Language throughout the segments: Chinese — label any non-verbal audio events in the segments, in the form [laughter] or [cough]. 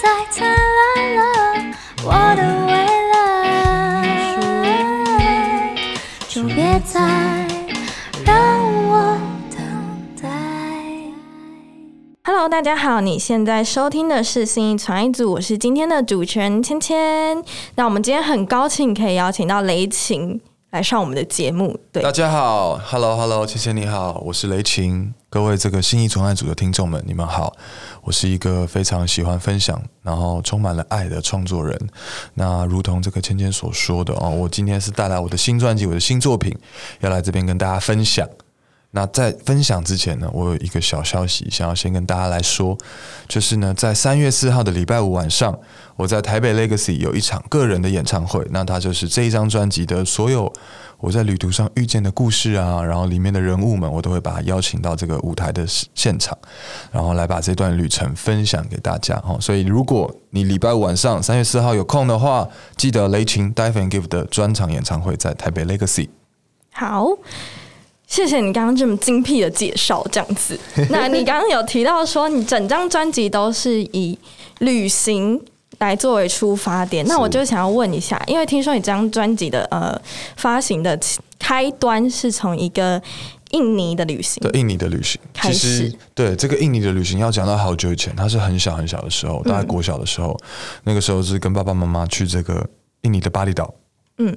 再灿烂了，我的未来，就别再让我等待。Hello，大家好，你现在收听的是新一传一组，我是今天的主持人芊芊。那我们今天很高兴可以邀请到雷晴来上我们的节目，对大，家好，Hello Hello，芊芊你好，我是雷晴，各位这个新意纯爱组的听众们，你们好，我是一个非常喜欢分享，然后充满了爱的创作人。那如同这个芊芊所说的哦，我今天是带来我的新专辑，我的新作品，要来这边跟大家分享。那在分享之前呢，我有一个小消息想要先跟大家来说，就是呢，在三月四号的礼拜五晚上，我在台北 Legacy 有一场个人的演唱会。那它就是这一张专辑的所有我在旅途上遇见的故事啊，然后里面的人物们，我都会把它邀请到这个舞台的现场，然后来把这段旅程分享给大家哈。所以，如果你礼拜五晚上三月四号有空的话，记得雷琴 Dive and Give 的专场演唱会在台北 Legacy。好。谢谢你刚刚这么精辟的介绍，这样子。[laughs] 那你刚刚有提到说，你整张专辑都是以旅行来作为出发点，那我就想要问一下，因为听说你这张专辑的呃发行的开端是从一个印尼的旅行，对印尼的旅行，开其实始对这个印尼的旅行要讲到好久以前，他是很小很小的时候，大概国小的时候，那个时候是跟爸爸妈妈去这个印尼的巴厘岛，嗯，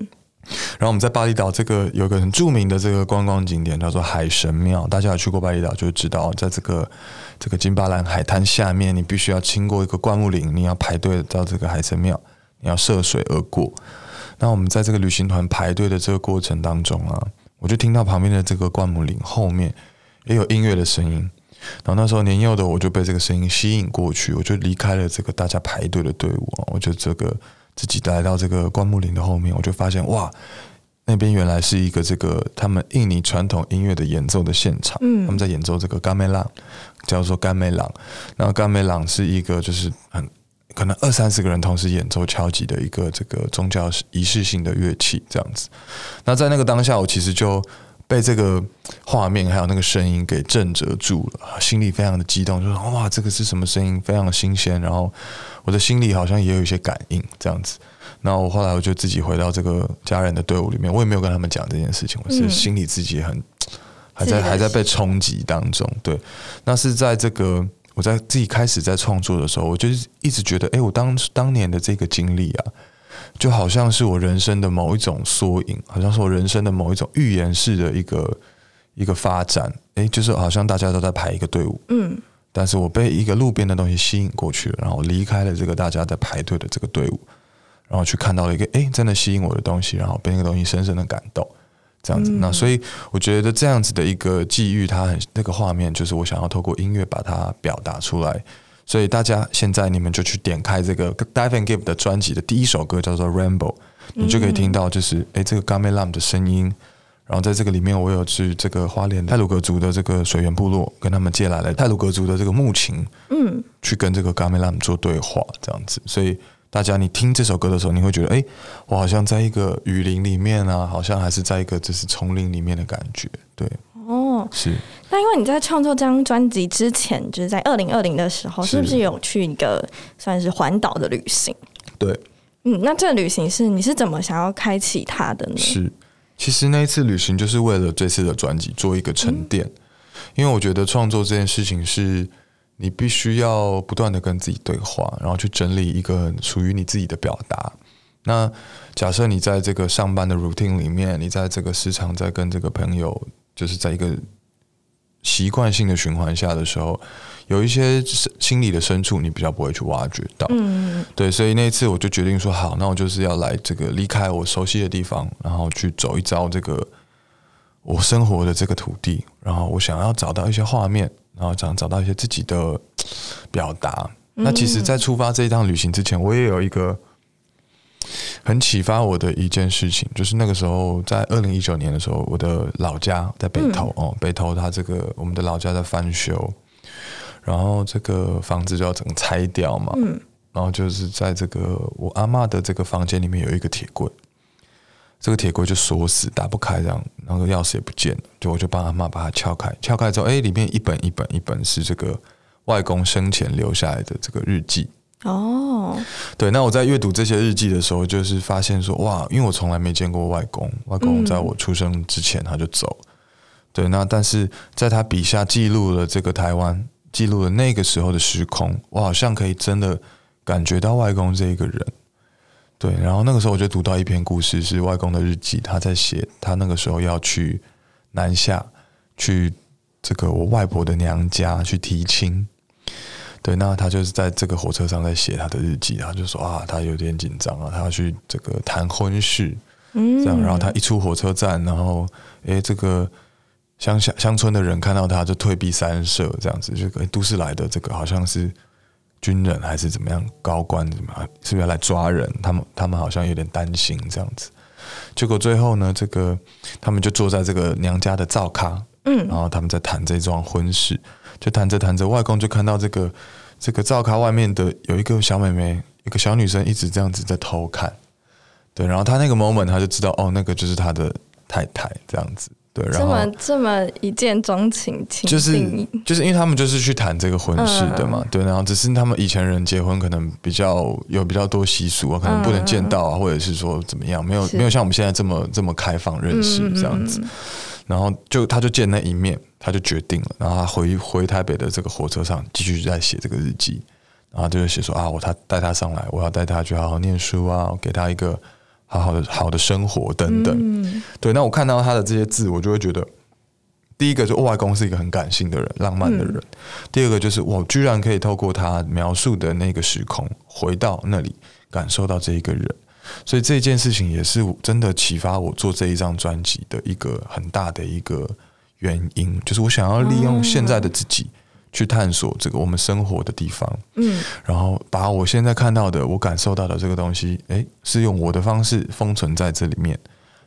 然后我们在巴厘岛这个有个很著名的这个观光景点叫做海神庙，大家有去过巴厘岛就知道，在这个这个金巴兰海滩下面，你必须要经过一个灌木林，你要排队到这个海神庙，你要涉水而过。那我们在这个旅行团排队的这个过程当中啊，我就听到旁边的这个灌木林后面也有音乐的声音，然后那时候年幼的我就被这个声音吸引过去，我就离开了这个大家排队的队伍啊，我就这个自己来到这个灌木林的后面，我就发现哇，那边原来是一个这个他们印尼传统音乐的演奏的现场，嗯。他们在演奏这个甘梅朗，叫做甘梅朗，然后甘梅朗是一个就是很可能二三十个人同时演奏敲击的一个这个宗教仪式性的乐器这样子。那在那个当下，我其实就被这个画面还有那个声音给震慑住了，心里非常的激动，就说哇，这个是什么声音？非常的新鲜。然后我的心里好像也有一些感应这样子。那我后来我就自己回到这个家人的队伍里面，我也没有跟他们讲这件事情，我是嗯心里自己也很还在还在被冲击当中。对，那是在这个我在自己开始在创作的时候，我就是一直觉得，哎，我当当年的这个经历啊，就好像是我人生的某一种缩影，好像是我人生的某一种预言式的一个一个发展。哎，就是好像大家都在排一个队伍，嗯，但是我被一个路边的东西吸引过去了，然后离开了这个大家在排队的这个队伍，然后去看到了一个诶真的吸引我的东西，然后被那个东西深深的感动，这样子。那所以我觉得这样子的一个际遇，它很那个画面，就是我想要透过音乐把它表达出来。所以大家现在你们就去点开这个 Dive and Give 的专辑的第一首歌叫做 Rainbow，你就可以听到就是诶这个 g a m e Lam 的声音。然后在这个里面，我有去这个花莲泰鲁格族的这个水源部落，跟他们借来了泰鲁格族的这个木琴，嗯，去跟这个 g a m e Lam 做对话，这样子。所以大家你听这首歌的时候，你会觉得，哎，我好像在一个雨林里面啊，好像还是在一个就是丛林里面的感觉。对，哦，是那因为你在创作这张专辑之前，就是在二零二零的时候，是是不是有去一个算是环岛的旅行？对，嗯，那这个旅行是你是怎么想要开启它的呢？是。其实那一次旅行就是为了这次的专辑做一个沉淀，因为我觉得创作这件事情是你必须要不断的跟自己对话，然后去整理一个属于你自己的表达。那假设你在这个上班的 routine 里面，你在这个时常在跟这个朋友，就是在一个习惯性的循环下的时候，有一些心理的深处你比较不会去挖掘到。嗯，对，所以那一次我就决定说，好，那我就是要来这个离开我熟悉的地方，然后去走一遭这个我生活的这个土地，然后我想要找到一些画面，然后想找到一些自己的表达。那其实，在出发这一趟旅行之前，我也有一个很启发我的一件事情，就是那个时候在二零一九年的时候，我的老家在北投、哦，北投它这个我们的老家在翻修，然后这个房子就要整个拆掉嘛，然后就是在这个我阿嬷的这个房间里面有一个铁柜，这个铁柜就锁死，打不开，这样，然后钥匙也不见了，就我就帮阿妈把它撬开，撬开之后，哎，里面一本一本一本是这个外公生前留下来的这个日记，哦，对，那我在阅读这些日记的时候，就是发现说，哇，因为我从来没见过外公，外公在我出生之前他就走，对，那但是在他笔下记录了这个台湾，记录了那个时候的时空，我好像可以真的感觉到外公这一个人。对，然后那个时候我就读到一篇故事，是外公的日记，他在写他那个时候要去南下，去这个我外婆的娘家去提亲。对，那他就是在这个火车上在写他的日记，他就说啊，他有点紧张啊，他要去这个谈婚事，这样，然后他一出火车站，然后诶，这个乡下乡村的人看到他就退避三舍，这样子，就诶都市来的这个好像是军人还是怎么样高官怎么样，是不是要来抓人？他们他们好像有点担心这样子。结果最后呢，这个他们就坐在这个娘家的灶咖，嗯，然后他们在谈这桩婚事，就谈着谈着，外公就看到这个这个灶咖外面的有一个小妹妹，一个小女生一直这样子在偷看，对，然后他那个 moment 他就知道，哦，那个就是他的太太这样子，对，然后这后么这么一见钟情，情就是就是因为他们就是去谈这个婚事的嗯。嘛，对，然后只是他们以前人结婚可能比较有比较多习俗啊，可能不能见到啊，或者是说怎么样，没有没有像我们现在这么这么开放认识这样子，然后就他就见那一面，他就决定了，然后他回回台北的这个火车上继续在写这个日记，然后就是写说啊，我他带他上来，我要带他去好好念书啊，我给他一个好好的好的生活等等，嗯。对，那我看到他的这些字，我就会觉得，第一个就外公是一个很感性的人，浪漫的人；第二个就是我居然可以透过他描述的那个时空，回到那里感受到这一个人。所以这件事情也是我真的启发我做这一张专辑的一个很大的一个原因，就是我想要利用现在的自己去探索这个我们生活的地方，嗯然后把我现在看到的、我感受到的这个东西，诶，是用我的方式封存在这里面。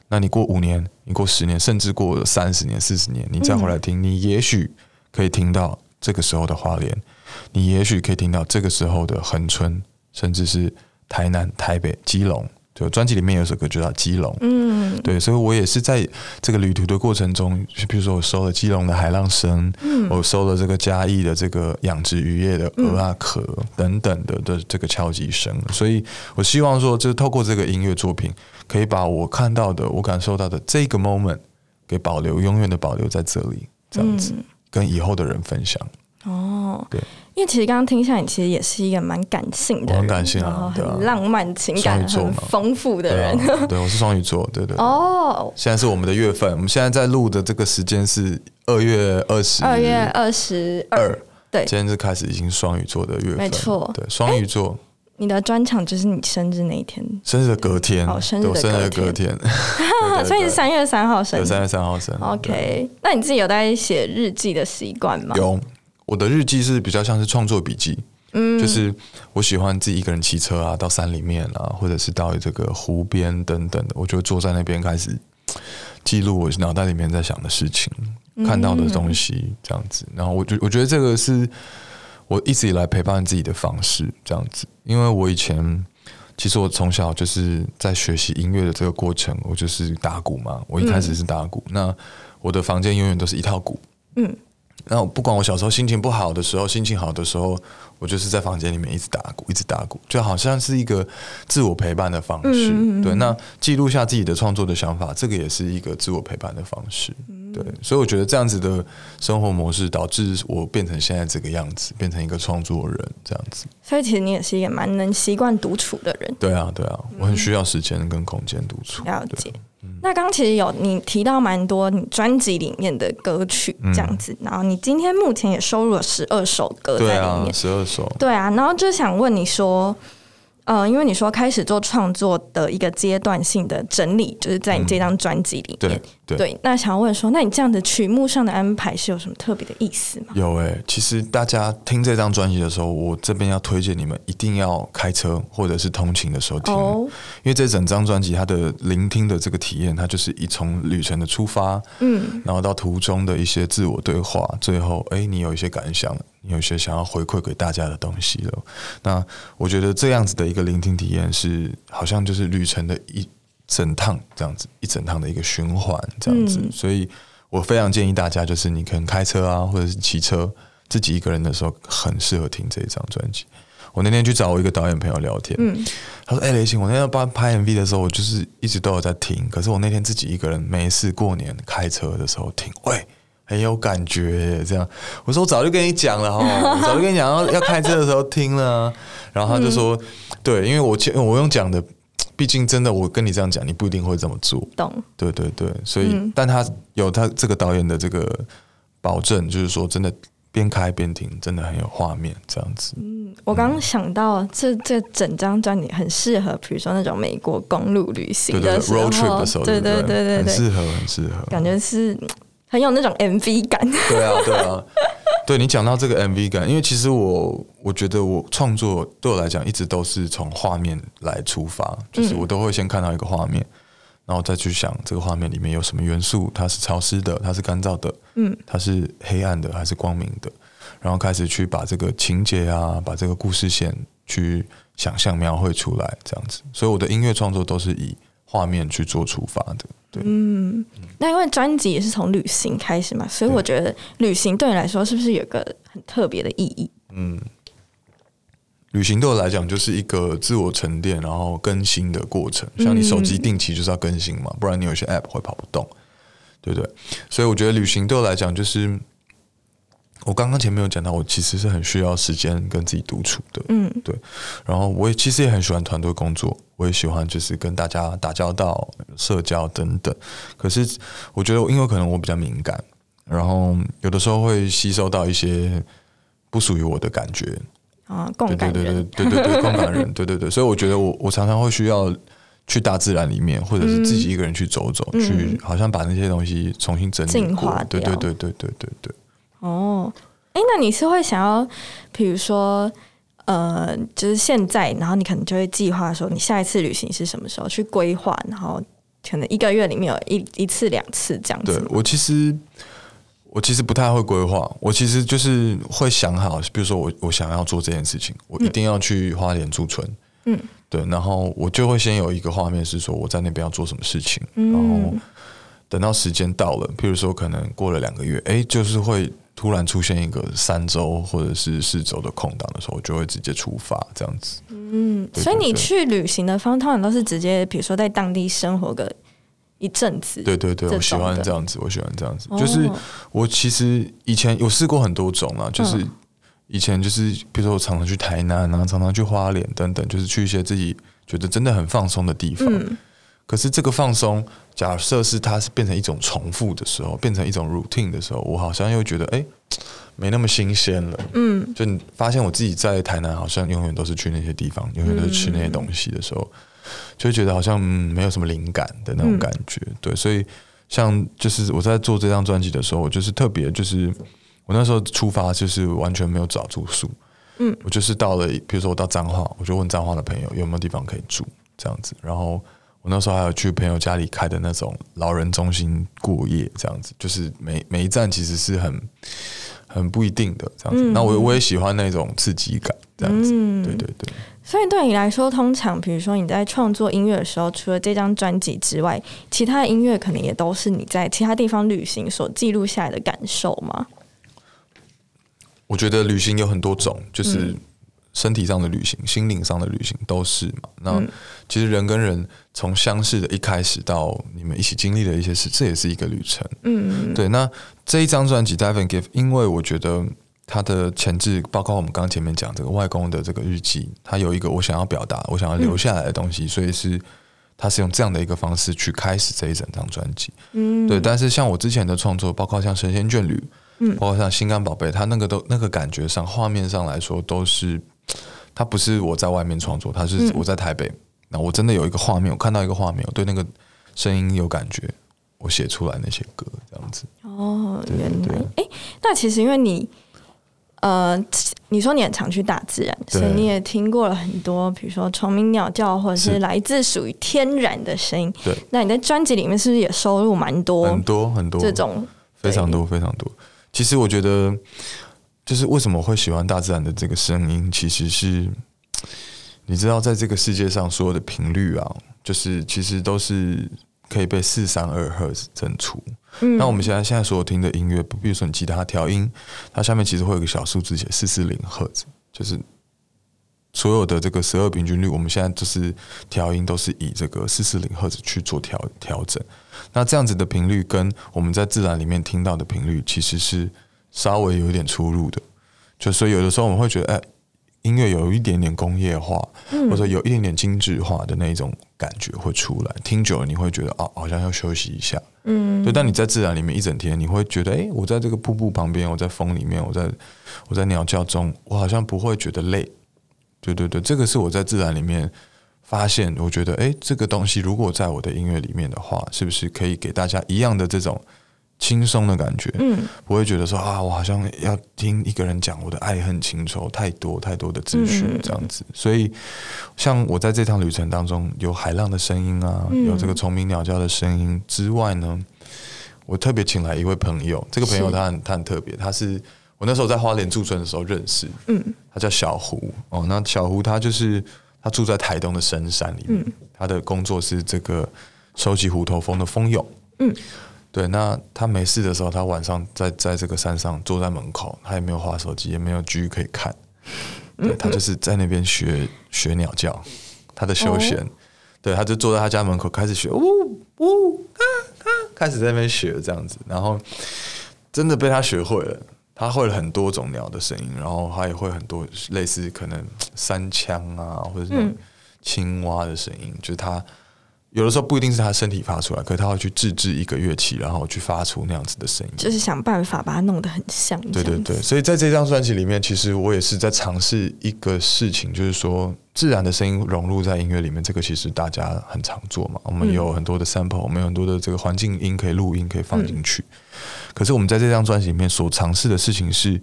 那你过五年，你过十年，甚至过了三十年、四十年，你再回来听，你也许可以听到这个时候的花莲，你也许可以听到这个时候的恒春，甚至是台南、台北、基隆。就专辑里面有首歌就叫《基隆》，嗯。对，所以我也是在这个旅途的过程中，就比如说我收了基隆的海浪声，我收了这个嘉义的这个养殖渔业的鹅啊壳等等的的这个敲击声，所以我希望说，就是透过这个音乐作品，可以把我看到的、我感受到的这个 moment 给保留，永远的保留在这里，这样子、跟以后的人分享。哦，对，因为其实刚刚听下来，你其实也是一个蛮感性的人，很感性啊对啊。很浪漫、情感很丰富的对人。啊，[laughs] 对，我是双鱼座，对对对。哦，现在是我们的月份，我们现在在录的这个时间是二月二十二月二十二二，，对，今天是开始已经双鱼座的月份，没错。对，双鱼座。你的专场就是你生日那一天，生日的隔天，哦生日的隔隔天，[laughs] 所以是三月三号生。三月三号生。OK，那你自己有在写日记的习惯吗？有我的日记是比较像是创作笔记，嗯，就是我喜欢自己一个人骑车啊，到山里面啊，或者是到这个湖边等等的，我就坐在那边开始记录我脑袋里面在想的事情、看到的东西，这样子。然后我觉我觉得这个是我一直以来陪伴自己的方式，这样子。因为我以前其实我从小就是在学习音乐的这个过程，我就是打鼓嘛。我一开始是打鼓，那我的房间永远都是一套鼓。嗯，然后不管我小时候心情不好的时候，心情好的时候，我就是在房间里面一直打鼓，一直打鼓，就好像是一个自我陪伴的方式。嗯嗯嗯对，那记录下自己的创作的想法，这个也是一个自我陪伴的方式。嗯对，所以我觉得这样子的生活模式，导致我变成现在这个样子，变成一个创作人这样子。所以其实你也是一个蛮能习惯独处的人。对啊，对啊，我很需要时间跟空间独处。了解。那刚刚其实有你提到蛮多你专辑里面的歌曲嗯这样子，然后你今天目前也收录了十二首歌对啊在里面，，十二首。对啊，然后就想问你说，呃，因为你说开始做创作的一个阶段性的整理，就是在你这张专辑里面，对对那想要问说，那你这样的曲目上的安排是有什么特别的意思吗？有诶、其实大家听这张专辑的时候，我这边要推荐你们一定要开车或者是通勤的时候听，哦，因为这整张专辑它的聆听的这个体验，它就是一从旅程的出发，嗯，然后到途中的一些自我对话，最后诶，你有一些感想，你有一些想要回馈给大家的东西了。那我觉得这样子的一个聆听体验是，好像就是旅程的一整趟这样子，一整趟的一个循环这样子。嗯所以我非常建议大家，就是你可能开车啊，或者是骑车，自己一个人的时候，很适合听这一张专辑。我那天去找我一个导演朋友聊天，嗯他说：“哎、雷晴，我那天要帮拍 MV 的时候，我就是一直都有在听，可是我那天自己一个人没事过年开车的时候听，喂，很有感觉耶。这样，我说我早就跟你讲了哈，我早就跟你讲要要开车的时候听了啊。然后他就说，对，因为我我用讲的，毕竟真的我跟你这样讲，你不一定会这么做。懂。对对对，所以，但他有他这个导演的这个保证，就是说真的边开边听，真的很有画面，这样子。嗯我刚刚想到这这整张专辑很适合，比如说那种美国公路旅行对对对的时候，，road trip 的时候，对对不对对对，很适合，很适合。感觉是嗯很有那种 MV 感。对啊，对啊，[laughs] 对你讲到这个 MV 感，因为其实我我觉得我创作对我来讲一直都是从画面来出发，就是我都会先看到一个画面，然后再去想这个画面里面有什么元素，它是潮湿的，它是干燥的，嗯，它是黑暗的还是光明的，然后开始去把这个情节啊，把这个故事线去想象描绘出来，这样子，所以我的音乐创作都是以画面去做出发的，对。嗯那因为专辑也是从旅行开始嘛，所以我觉得旅行对你来说是不是有个很特别的意义？嗯旅行对我来讲就是一个自我沉淀，然后更新的过程。像你手机定期就是要更新嘛，不然你有些 App 会跑不动，对不对？所以我觉得旅行对我来讲就是，我刚刚前面有讲到，我其实是很需要时间跟自己独处的，嗯，对。然后我也其实也很喜欢团队工作，我也喜欢就是跟大家打交道、社交等等。可是我觉得，因为可能我比较敏感，然后有的时候会吸收到一些不属于我的感觉，啊，共对对对，对对对对，共感人，对对对，所以我觉得我我常常会需要去大自然里面，或者是自己一个人去走走，去好像把那些东西重新整理过对对对对对对对。哦，哎，那你是会想要，比如说，呃，就是现在，然后你可能就会计划说，你下一次旅行是什么时候去规划，然后可能一个月里面有一一次两次这样子。对我其实我其实不太会规划，我其实就是会想好，比如说我我想要做这件事情，我一定要去花莲驻村，嗯，对，然后我就会先有一个画面是说我在那边要做什么事情，然后等到时间到了，譬如说可能过了两个月，哎，就是会。突然出现一个三周或者是四周的空档的时候，我就会直接出发这样子。嗯，对所以你去旅行的方，通常都是直接，比如说在当地生活个一阵子。对对对，我喜欢这样子，我喜欢这样子。哦就是我其实以前有试过很多种啊，就是嗯以前就是比如说我常常去台南啊，常常去花莲等等，就是去一些自己觉得真的很放松的地方。嗯可是这个放松，假设是它是变成一种重复的时候，变成一种 routine 的时候，我好像又觉得哎、没那么新鲜了。嗯，就你发现我自己在台南，好像永远都是去那些地方，永远都是吃那些东西的时候，就会觉得好像、嗯、没有什么灵感的那种感觉。对，所以像就是我在做这张专辑的时候，我就是特别就是我那时候出发就是完全没有找住宿，嗯，我就是到了，比如说我到彰化，我就问彰化的朋友有没有地方可以住这样子，然后。我那时候还有去朋友家里开的那种老人中心过夜，这样子，就是每每一站其实是很很不一定的这样子。那我我也喜欢那种刺激感，这样子。对对对。所以对你来说，通常比如说你在创作音乐的时候，除了这张专辑之外，其他的音乐可能也都是你在其他地方旅行所记录下来的感受吗？我觉得旅行有很多种，就是身体上的旅行、心灵上的旅行都是嘛。那其实人跟人从相识的一开始到你们一起经历的一些事，这也是一个旅程。嗯，对。那这一张专辑《Dive and Give》，因为我觉得它的前置，包括我们刚刚前面讲这个外公的这个日记，它有一个我想要表达、我想要留下来的东西，所以是。它是用这样的一个方式去开始这一整张专辑，嗯，对。但是像我之前的创作，包括像《神仙眷侣》，嗯，包括像《心肝宝贝》，它那个都那个感觉上、画面上来说，都是它不是我在外面创作，它是我在台北，那、我真的有一个画面，我看到一个画面，我对那个声音有感觉，我写出来那些歌这样子。哦，原来对，哎，那其实因为你，呃，你说你很常去大自然，所以你也听过了很多，比如说虫鸣鸟叫，或者是是来自属于天然的声音。对，那你在专辑里面是不是也收录蛮多很多很多这种？非常多非常多。其实我觉得，就是为什么会喜欢大自然的这个声音，其实是你知道，在这个世界上所有的频率啊，就是其实都是可以被四三二赫兹整除。嗯那我们现在现在所有听的音乐，比如说你吉他调音，它下面其实会有个小数字写四四零赫兹，就是所有的这个十二平均律，我们现在就是调音都是以这个四四零赫兹去做调调整。那这样子的频率跟我们在自然里面听到的频率其实是稍微有一点出入的。就所以有的时候我们会觉得，哎，音乐有一点点工业化，或者有一点点精致化的那一种感觉会出来。听久了你会觉得，哦，好像要休息一下。嗯，对。但你在自然里面一整天，你会觉得，哎，我在这个瀑布旁边，我在风里面，我在我在鸟叫中，我好像不会觉得累。对对对，这个是我在自然里面发现，我觉得，哎，这个东西如果在我的音乐里面的话，是不是可以给大家一样的这种轻松的感觉？嗯，不会觉得说啊，我好像要听一个人讲我的爱恨情仇，太多太多的资讯这样子。所以，像我在这趟旅程当中，有海浪的声音啊，有这个虫鸣鸟叫的声音之外呢，我特别请来一位朋友，这个朋友他很他很特别，他是。我那时候在花莲驻村的时候认识，嗯，他叫小胡哦。那小胡他就是他住在台东的深山里面，他的工作是这个收集虎头蜂的蜂蛹，嗯，对。那他没事的时候，他晚上在在这个山上坐在门口，他也没有划手机，也没有剧可以看，对他就是在那边学学鸟叫，他的休闲，对，他就坐在他家门口开始学，呜呜啊啊，开始在那边学这样子，然后真的被他学会了。他会了很多种鸟的声音，然后他也会很多类似可能山枪啊，或者是青蛙的声音。就是他有的时候不一定是他身体发出来，可是他会去自制一个乐器，然后去发出那样子的声音。就是想办法把它弄得很像。对对对，所以在这张专辑里面，其实我也是在尝试一个事情，就是说自然的声音融入在音乐里面。这个其实大家很常做嘛，我们有很多的 sample，我们有很多的这个环境音可以录音，可以放进去。可是我们在这张专辑里面所尝试的事情是，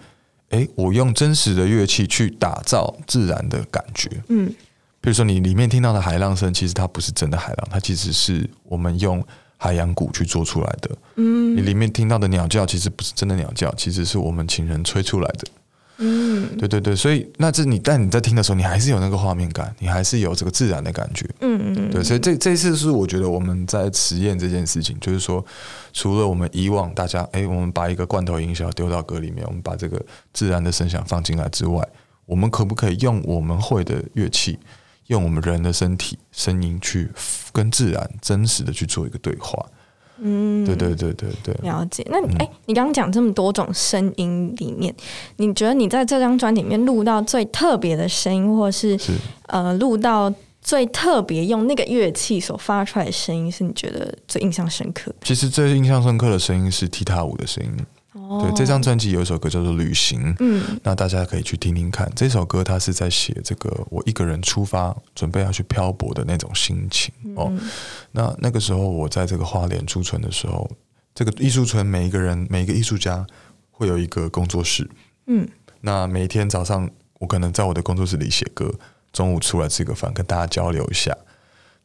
哎，我用真实的乐器去打造自然的感觉。嗯，比如说你里面听到的海浪声，其实它不是真的海浪，它其实是我们用海洋鼓去做出来的。嗯，你里面听到的鸟叫，其实不是真的鸟叫，其实是我们请人吹出来的。嗯，对对对，所以那这你但你在听的时候，你还是有那个画面感，你还是有这个自然的感觉。嗯嗯对，所以这这次是我觉得我们在实验这件事情，就是说，除了我们以往大家哎，我们把一个罐头音效丢到歌里面，我们把这个自然的声响放进来之外，我们可不可以用我们会的乐器，用我们人的身体声音去跟自然真实的去做一个对话？嗯，对对对对对，了解。那哎，你刚刚讲这么多种声音里面，你觉得你在这张专辑里面录到最特别的声音，或是呃录到最特别用那个乐器所发出来的声音，是你觉得最印象深刻？其实最印象深刻的声音是踢踏舞的声音。对，这张专辑有一首歌叫做《旅行》，嗯，那大家可以去听听看。这首歌它是在写这个我一个人出发，准备要去漂泊的那种心情哦。那那个时候我在这个花莲驻村的时候，这个艺术村每一个人每一个艺术家会有一个工作室，嗯，那每天早上我可能在我的工作室里写歌，中午出来吃个饭，跟大家交流一下。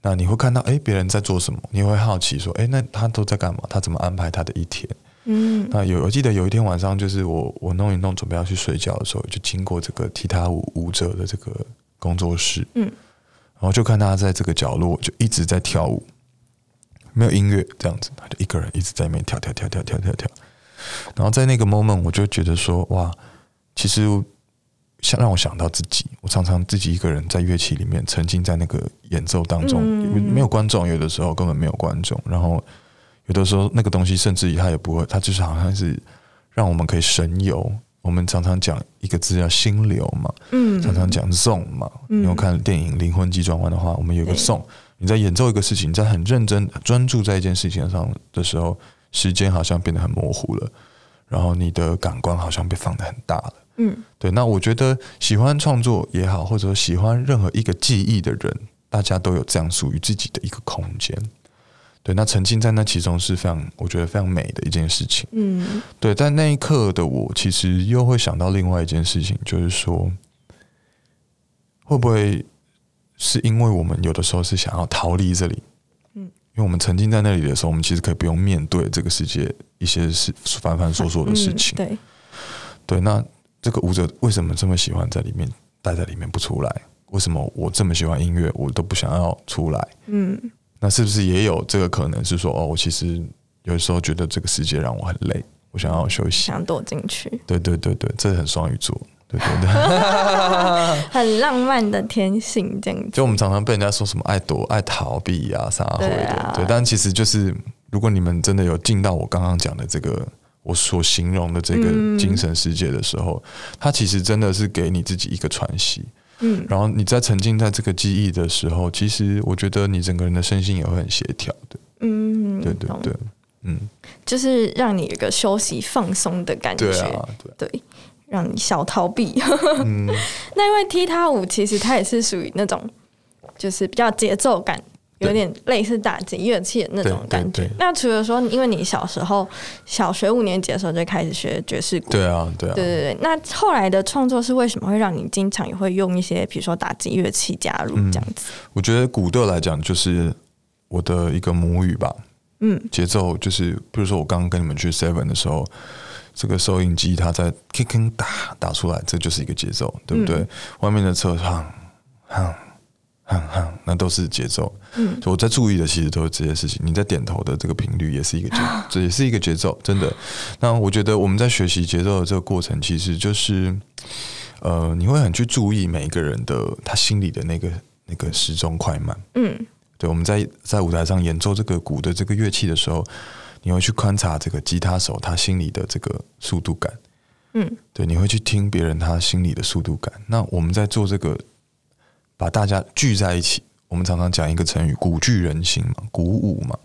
那你会看到，哎，别人在做什么？你会好奇说，哎，那他都在干嘛？他怎么安排他的一天？嗯，那有我记得有一天晚上，就是我我弄一弄准备要去睡觉的时候，就经过这个踢踏舞舞者的这个工作室，嗯，然后就看他在这个角落就一直在跳舞，没有音乐这样子，他就一个人一直在那边跳跳跳跳跳跳跳，然后在那个 moment 我就觉得说哇，其实想让我想到自己，我常常自己一个人在乐器里面沉浸在那个演奏当中，没有观众，有的时候根本没有观众，然后。有的时候，那个东西甚至于它也不会，它就是好像是让我们可以神游。我们常常讲一个字叫心流嘛，嗯，常常讲 zone 嘛。你有看电影《灵魂急转弯》的话，我们有个 zone。你在演奏一个事情，在很认真专注在一件事情上的时候，时间好像变得很模糊了，然后你的感官好像被放得很大了。嗯，对。那我觉得喜欢创作也好，或者说喜欢任何一个记忆的人，大家都有这样属于自己的一个空间。对，那沉浸在那其中是非常，我觉得非常美的一件事情。嗯，对，在那一刻的我，其实又会想到另外一件事情，就是说，会不会是因为我们有的时候是想要逃离这里？嗯，因为我们沉浸在那里的时候，我们其实可以不用面对这个世界一些事繁繁琐琐的事情。对，对，那这个舞者为什么这么喜欢在里面待在里面不出来？为什么我这么喜欢音乐，我都不想要出来？嗯。那是不是也有这个可能是说哦，我其实有时候觉得这个世界让我很累，我想要休息，想躲进去。对对对对，这很双鱼座，对对对，很浪漫的天性这样子。就我们常常被人家说什么爱躲、爱逃避呀、啥回的，对啊对。但其实就是，如果你们真的有进到我刚刚讲的这个我所形容的这个嗯精神世界的时候，它其实真的是给你自己一个喘息。嗯，然后你在沉浸在这个记忆的时候，其实我觉得你整个人的身心也会很协调的。嗯，对对对，嗯，就是让你有一个休息放松的感觉，对啊，对，对，让你小逃避。嗯，[laughs] 那因为踢踏舞其实它也是属于那种，就是比较节奏感，有点类似打击乐器的那种感觉对。那除了说，因为你小时候小学五年级的时候就开始学爵士鼓，对啊，对啊，对对对。那后来的创作是为什么会让你经常也会用一些，比如说打击乐器加入嗯这样子？我觉得鼓对我来讲就是我的一个母语吧。嗯，节奏就是，比如说我刚刚跟你们去 Seven 的时候，这个收音机它在 kicking 打打出来，这就是一个节奏，对不对？嗯外面的车哼哼哼哼，那都是节奏。嗯，我在注意的其实都是这些事情。你在点头的这个频率也是一个节，[gasps] 这也是一个节奏，真的。那我觉得我们在学习节奏的这个过程，其实就是，呃，你会很去注意每一个人的他心里的那个那个时钟快慢。嗯对，我们在在舞台上演奏这个鼓的这个乐器的时候，你会去观察这个吉他手他心里的这个速度感。嗯对，你会去听别人他心里的速度感。那我们在做这个，把大家聚在一起。我们常常讲一个成语“鼓聚人心”嘛，鼓舞嘛。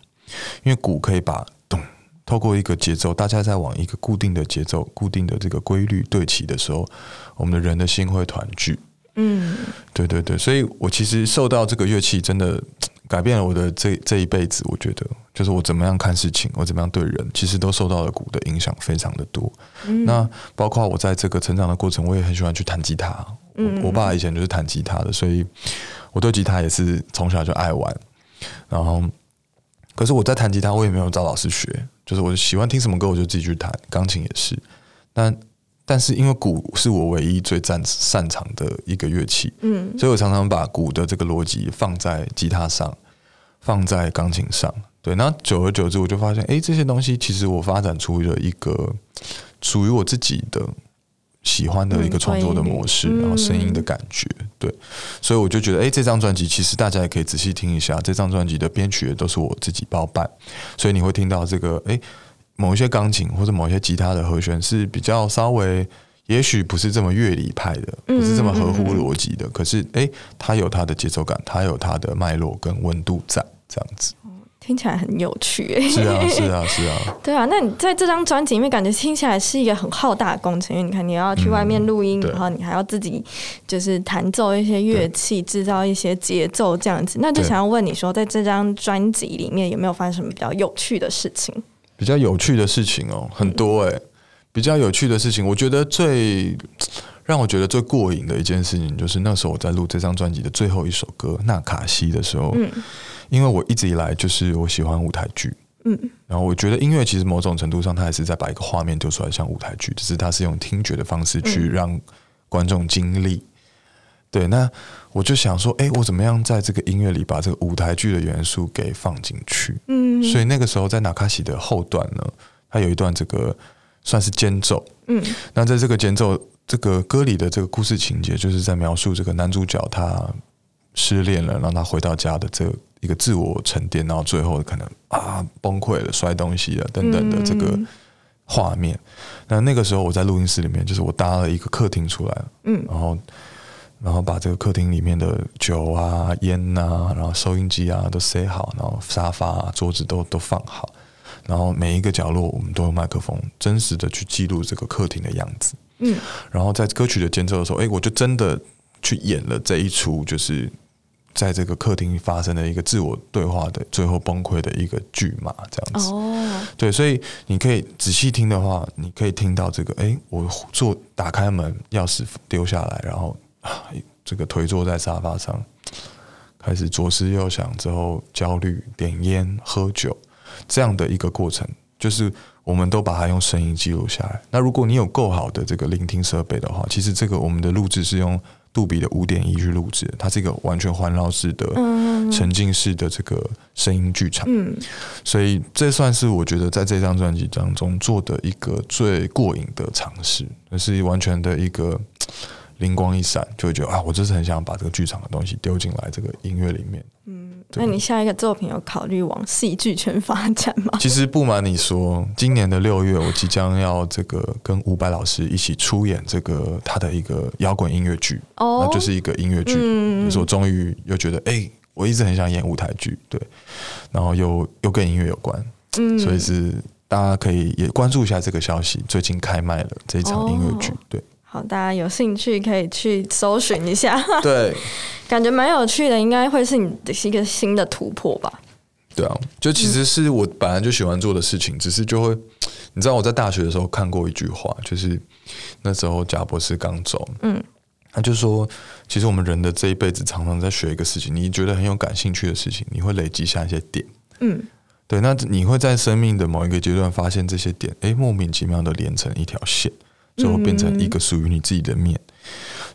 因为鼓可以把咚，透过一个节奏，大家在往一个固定的节奏、固定的这个规律对齐的时候，我们的人的心会团聚。嗯对对对，所以我其实受到这个乐器真的 [tsk] 改变了我的这这一辈子。我觉得，就是我怎么样看事情，我怎么样对人，其实都受到了鼓的影响非常的多。嗯那包括我在这个成长的过程，我也很喜欢去弹吉他。嗯我我爸以前就是弹吉他的，所以我对吉他也是从小就爱玩。然后，可是我在弹吉他，我也没有找老师学，就是我喜欢听什么歌我就自己去弹，钢琴也是。但但是因为鼓是我唯一最擅擅长的一个乐器，嗯所以我常常把鼓的这个逻辑放在吉他上，放在钢琴上。对，那久而久之，我就发现，诶，这些东西其实我发展出了一个属于我自己的喜欢的一个创作的模式，嗯然后声音的感觉。对，所以我就觉得，诶，这张专辑其实大家也可以仔细听一下，这张专辑的编曲也都是我自己包办，所以你会听到这个，诶，某一些钢琴或者某一些吉他的和弦是比较稍微。也许不是这么乐理派的，不是这么合乎逻辑的，可是诶，它有它的节奏感，它有它的脉络跟温度在，这样子。听起来很有趣诶。是啊，是啊，是啊，[laughs] 对啊，那你在这张专辑里面，感觉听起来是一个很浩大的工程，因为你看你要去外面录音，嗯然后你还要自己就是弹奏一些乐器，制造一些节奏这样子。那就想要问你说，在这张专辑里面有没有发生什么比较有趣的事情？比较有趣的事情哦，很多诶。比较有趣的事情，我觉得最让我觉得最过瘾的一件事情，就是那时候我在录这张专辑的最后一首歌《纳卡西》的时候，嗯因为我一直以来就是我喜欢舞台剧，嗯然后我觉得音乐其实某种程度上，它还是在把一个画面丢出来，像舞台剧，只是它是用听觉的方式去让观众经历。对，那我就想说，哎，我怎么样在这个音乐里把这个舞台剧的元素给放进去？嗯所以那个时候在纳卡西的后段呢，它有一段这个算是间奏。嗯那在这个间奏这个歌里的这个故事情节，就是在描述这个男主角他失恋了，让他回到家的这一个自我沉淀，然后最后可能啊崩溃了、摔东西了等等的这个嗯画面。那那个时候我在录音室里面，就是我搭了一个客厅出来，嗯然后然后把这个客厅里面的酒啊、烟呐、然后收音机啊都塞好，然后沙发、啊、桌子都都放好，然后每一个角落我们都有麦克风，真实的去记录这个客厅的样子。嗯然后在歌曲的间奏的时候，哎，我就真的去演了这一出，就是在这个客厅发生的一个自我对话的最后崩溃的一个剧嘛，这样子。哦对，所以你可以仔细听的话，你可以听到这个，哎，我坐打开门，钥匙丢下来，然后啊，这个腿坐在沙发上，开始左思右想，之后焦虑、点烟、喝酒这样的一个过程，就是我们都把它用声音记录下来。那如果你有够好的这个聆听设备的话，其实这个我们的录制是用杜比的五点一去录制，它是一个完全环绕式的、嗯沉浸式的这个声音剧场。嗯所以这算是我觉得在这张专辑当中做的一个最过瘾的尝试，那是完全的一个灵光一闪，就会觉得啊，我就是很想把这个剧场的东西丢进来这个音乐里面。那你下一个作品有考虑往戏剧圈发展吗？其实不瞒你说，今年的六月，我即将要这个跟伍佰老师一起出演这个他的一个摇滚音乐剧，哦？那就是一个音乐剧。嗯。就是我终于又觉得，哎、我一直很想演舞台剧，对，然后又又跟音乐有关，嗯。所以是大家可以也关注一下这个消息，最近开卖了这一场音乐剧，哦。对好，大家有兴趣可以去搜寻一下，[laughs] 对。感觉蛮有趣的，应该会是你的一个新的突破吧？对啊，就其实是我本来就喜欢做的事情，只是就会，你知道我在大学的时候看过一句话，就是那时候贾博士刚走，嗯，他就说，其实我们人的这一辈子常常在学一个事情，你觉得很有感兴趣的事情，你会累积下一些点，嗯，对，那你会在生命的某一个阶段发现这些点，哎，莫名其妙的连成一条线，最后变成一个属于你自己的面。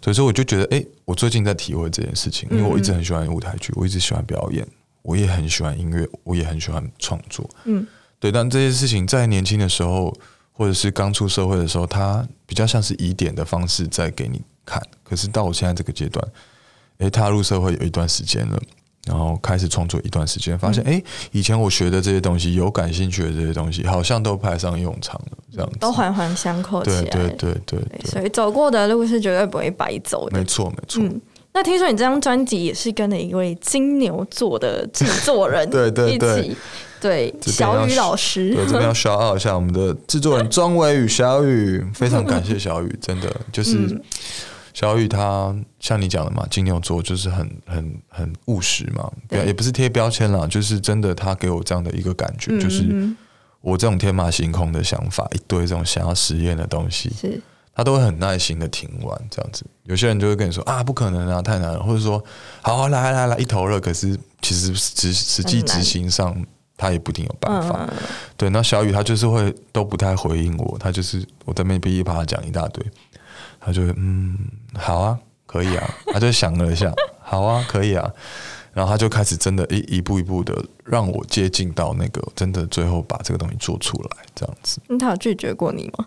所以说，我就觉得，诶，我最近在体会这件事情，因为我一直很喜欢舞台剧，我一直喜欢表演，我也很喜欢音乐，我也很喜欢创作。嗯，对，但这些事情在年轻的时候，或者是刚出社会的时候，它比较像是以点的方式在给你看。可是到我现在这个阶段，诶，踏入社会有一段时间了，然后开始创作一段时间，发现诶，以前我学的这些东西，有感兴趣的这些东西，好像都派上用场了，这样子。都环环相扣起来。对对所以走过的路是绝对不会白走的没。错没错。嗯，那听说你这张专辑也是跟了一位金牛座的制作人 [laughs] 对对一对起，对小雨老师，对，这边要 shout out 一下我们的制作人庄伟宇小雨，非常感谢小雨，真的就是嗯小雨他像你讲的嘛，金牛座就是很很很务实嘛，对也不是贴标签啦，就是真的他给我这样的一个感觉，就是嗯我这种天马行空的想法，一堆这种想要实验的东西，是他都会很耐心的听完这样子。有些人就会跟你说啊，不可能啊，太难了，或者说好啊，来来来，一头热。可是其实实实际执行上，他也不一定有办法。嗯，对，那小雨他就是会都不太回应我，他就是我在那边噼里啪啦讲一大堆，他就会嗯，好啊，可以啊，[laughs] 他就想了一下，好啊，可以啊，然后他就开始真的一一步一步的让我接近到那个真的最后把这个东西做出来，这样子。那他有拒绝过你吗？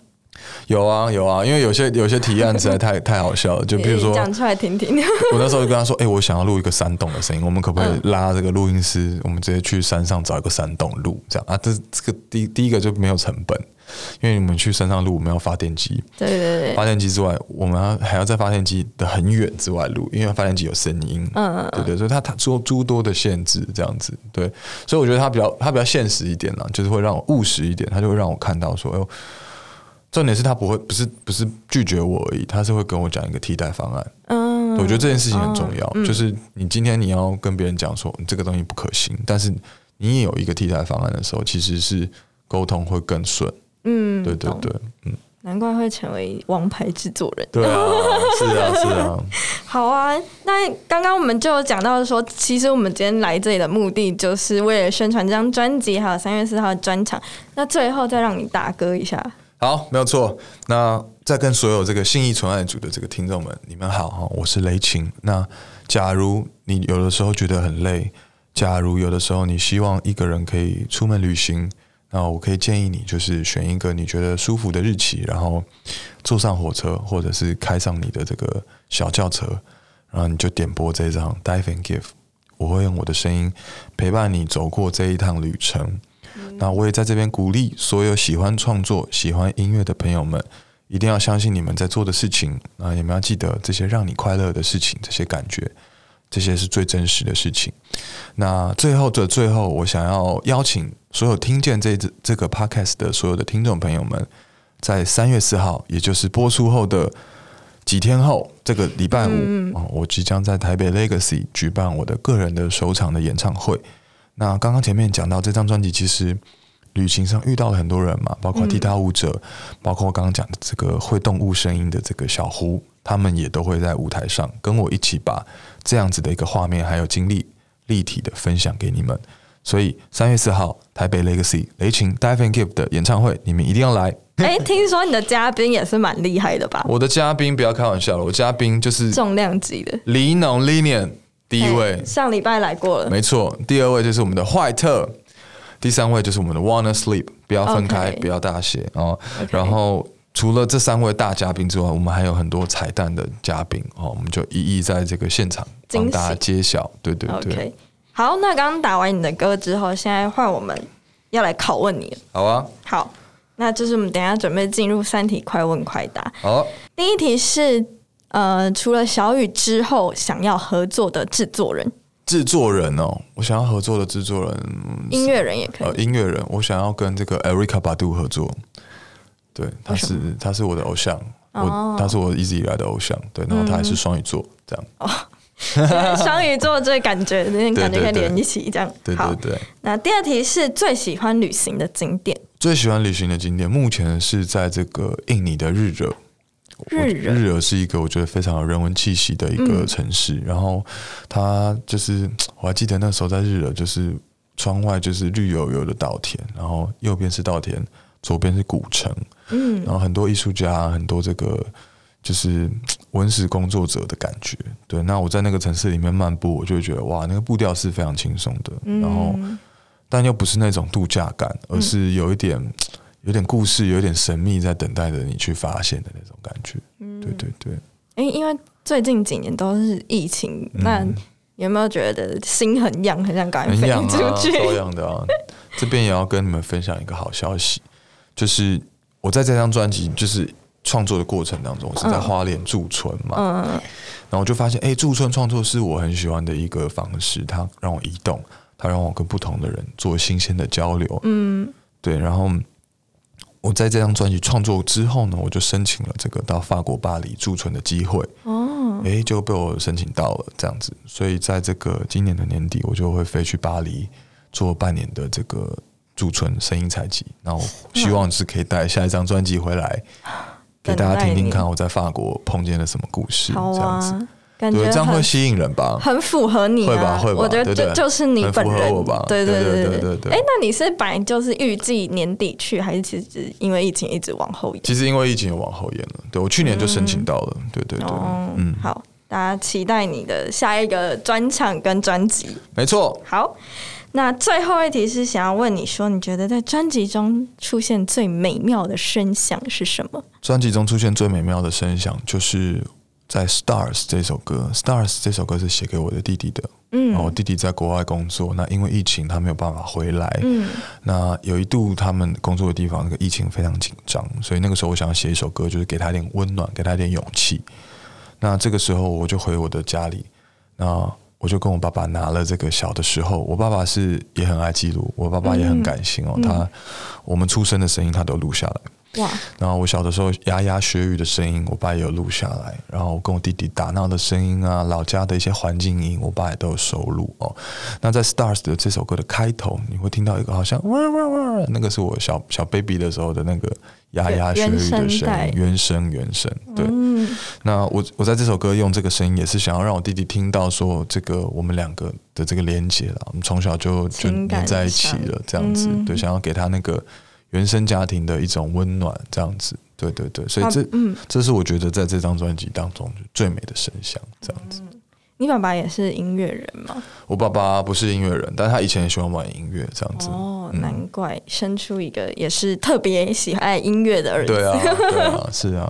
有啊有啊，因为有些有些提案实在太 [laughs] 太好笑了，就比如说讲出来听听。[laughs] 我那时候就跟他说：“哎、我想要录一个山洞的声音，我们可不可以拉这个录音师？我们直接去山上找一个山洞录，这样啊？这这个第第一个就没有成本，因为你们去山上录，我们要发电机，对对对，发电机之外，我们要还要在发电机的很远之外录，因为发电机有声音，嗯对对，所以它它做诸多的限制，这样子，对，所以我觉得他比较他比较现实一点啦，就是会让我务实一点，他就会让我看到说，哎呦。”重点是他不会，不是不是拒绝我而已，他是会跟我讲一个替代方案。嗯，我觉得这件事情很重要，就是你今天你要跟别人讲说你这个东西不可行，但是你也有一个替代方案的时候，其实是沟通会更顺。嗯，对对对，嗯，难怪会成为王牌制作人。对啊，是啊是啊，[laughs] 好啊，那刚刚我们就有讲到说，其实我们今天来这里的目的就是为了宣传这张专辑，还有三月四号的专场。那最后再让你打歌一下，好，没有错。那再跟所有这个信义纯爱组的这个听众们，你们好哈，我是雷晴。那假如你有的时候觉得很累，假如有的时候你希望一个人可以出门旅行，那我可以建议你就是选一个你觉得舒服的日期，然后坐上火车，或者是开上你的这个小轿车，然后你就点播这张《Dive and Give》，我会用我的声音陪伴你走过这一趟旅程。那我也在这边鼓励所有喜欢创作、喜欢音乐的朋友们，一定要相信你们在做的事情。那你们要记得这些让你快乐的事情，这些感觉，这些是最真实的事情。那最后的最后，我想要邀请所有听见这这个 podcast 的所有的听众朋友们，在三月四号，也就是播出后的几天后，这个礼拜五啊、我即将在台北 Legacy 举办我的个人的首场的演唱会。那刚刚前面讲到这张专辑，其实旅行上遇到了很多人嘛，包括踢踏舞者，包括我刚刚讲的这个会动物声音的这个小胡，他们也都会在舞台上跟我一起把这样子的一个画面还有经历立体的分享给你们。所以三月四号台北 Legacy 雷群 Dive and Give 的演唱会，你们一定要来。哎、听说你的嘉宾也是蛮厉害的吧？我的嘉宾不要开玩笑了，我嘉宾就是重量级的。李农 Linian 第一位哎，上礼拜来过了，没错，第二位就是我们的坏特，第三位就是我们的 Wanna Sleep，不要分开不要大写哦。然后除了这三位大嘉宾之外，我们还有很多彩蛋的嘉宾哦，我们就一一在这个现场帮大家揭晓。对对对好，那刚刚打完你的歌之后，现在换我们要来拷问你了。好啊，好，那就是我们等一下准备进入三题快问快答。好，第一题是，呃，除了小雨之后想要合作的制作人，制作人哦，我想要合作的制作人，嗯音乐人也可以呃，以。音乐人，我想要跟这个 Erica Badu 合作。对，他是他是我的偶像，哦我他是我一直以来的偶像。对，然后他还是双鱼座，这样。哦 [laughs] 双鱼座这个感觉，有点感觉可以连一起这样。好对对，对。那第二题是最喜欢旅行的景点，最喜欢旅行的景点，目前是在这个印尼的日惹。日惹日惹是一个我觉得非常有人文气息的一个城市，然后它就是 [tsk] 我还记得那时候在日惹，就是窗外就是绿油油的稻田，然后右边是稻田，左边是古城，嗯，然后很多艺术家，很多这个就是文史工作者的感觉。对，那我在那个城市里面漫步，我就会觉得哇，那个步调是非常轻松的，然后但又不是那种度假感，而是有一点。有点故事，有点神秘，在等待着你去发现的那种感觉。嗯对对对，因因为最近几年都是疫情，那有没有觉得心很痒，很想赶快飞很痒啊，出去？超痒的啊！这边也要跟你们分享一个好消息，就是我在这张专辑就是创作的过程当中，我是在花莲驻村嘛，嗯，然后我就发现，哎、驻村创作是我很喜欢的一个方式，它让我移动，它让我跟不同的人做新鲜的交流，嗯，对，然后。我在这张专辑创作之后呢，我就申请了这个到法国巴黎驻村的机会。哦，诶，就被我申请到了这样子，所以在这个今年的年底，我就会飞去巴黎做半年的这个驻村声音采集，然后希望是可以带下一张专辑回来，[gasps] 给大家听听看我在法国碰见了什么故事，这样子，啊，感觉，这样会吸引人吧？很符合你、啊，会吧会吧我觉得就就是你很符本人合我吧？对对对对对对。对哎，那你是本来就是预计年底去，还是其实因为疫情一直往后延？其实因为疫情有往后延了，对我去年就申请到了，对对对，哦，嗯，好，大家期待你的下一个专场跟专辑。没错，好，那最后一题是想要问你说，你觉得在专辑中出现最美妙的声响是什么？专辑中出现最美妙的声响，就是在《Stars》这首歌，《Stars》这首歌是写给我的弟弟的。嗯，我弟弟在国外工作，那因为疫情他没有办法回来。嗯，那有一度他们工作的地方那个疫情非常紧张，所以那个时候我想要写一首歌，就是给他一点温暖，给他一点勇气。那这个时候我就回我的家里，那我就跟我爸爸拿了这个小的时候，我爸爸是也很爱记录，我爸爸也很感性哦，他我们出生的声音他都录下来。哇，然后我小的时候牙牙学语的声音，我爸也有录下来。然后我跟我弟弟打闹的声音啊，老家的一些环境音，我爸也都有收录哦。那在《Stars》的这首歌的开头，你会听到一个好像哇哇哇，那个是我小小 baby 的时候的那个牙牙学语的声音，原声原声。对，那我我在这首歌用这个声音，也是想要让我弟弟听到说这个我们两个的这个连接了。我们从小就就连在一起了，这样子。对，想要给他那个原生家庭的一种温暖，这样子。对对对，所以这、这是我觉得在这张专辑当中最美的声响，这样子。你爸爸也是音乐人吗？我爸爸不是音乐人，但他以前也喜欢玩音乐，这样子。哦，难怪生出一个也是特别喜爱音乐的儿子。对啊，[laughs] 对啊，是啊，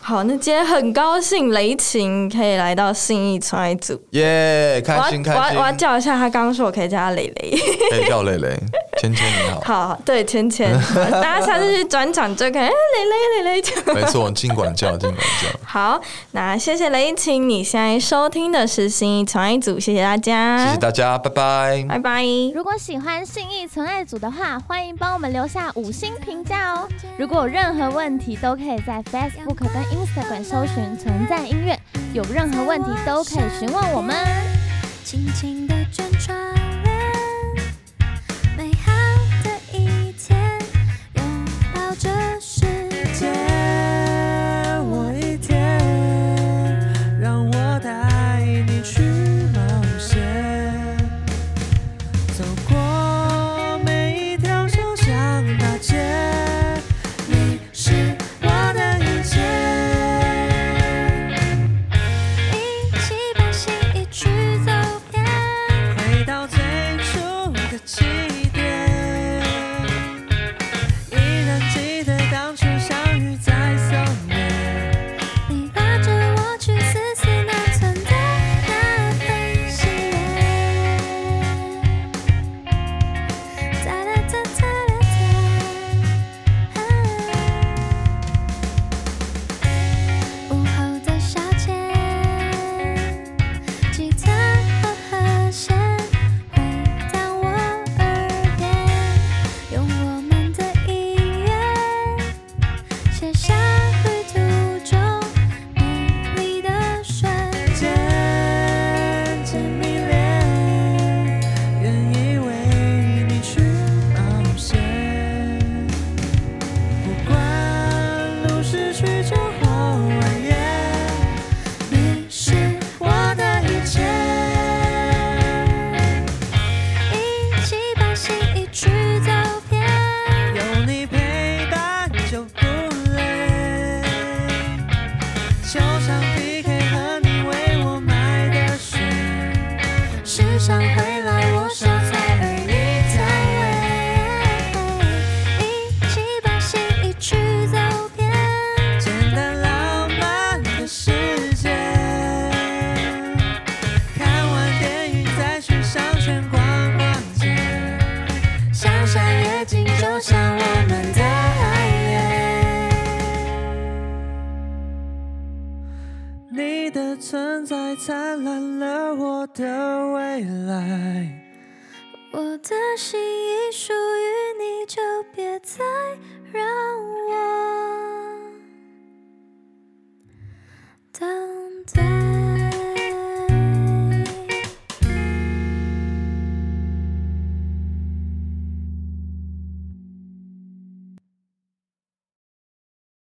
好，那今天很高兴雷晴可以来到信义创爱组。耶、开心开我要我要，叫一下他，刚刚说我可以叫他蕾蕾。[laughs] 可以叫蕾蕾，芊芊你好，好，对，芊芊，[laughs] 大家下次去转场就可以，哎，蕾蕾蕾。没错，尽管叫，尽管叫。好，那谢谢雷晴，你现在收听的是信义纯爱组，谢谢大家，谢谢大家，拜拜。拜拜。如果喜欢信义存爱组的话，欢迎帮我们留下五星评价哦。如果有任何问题，都可以在 Facebook 跟 Instagram 搜寻“存在音乐”，有任何问题都可以询问我们。轻轻的卷窗帘，美好的一天，拥抱这世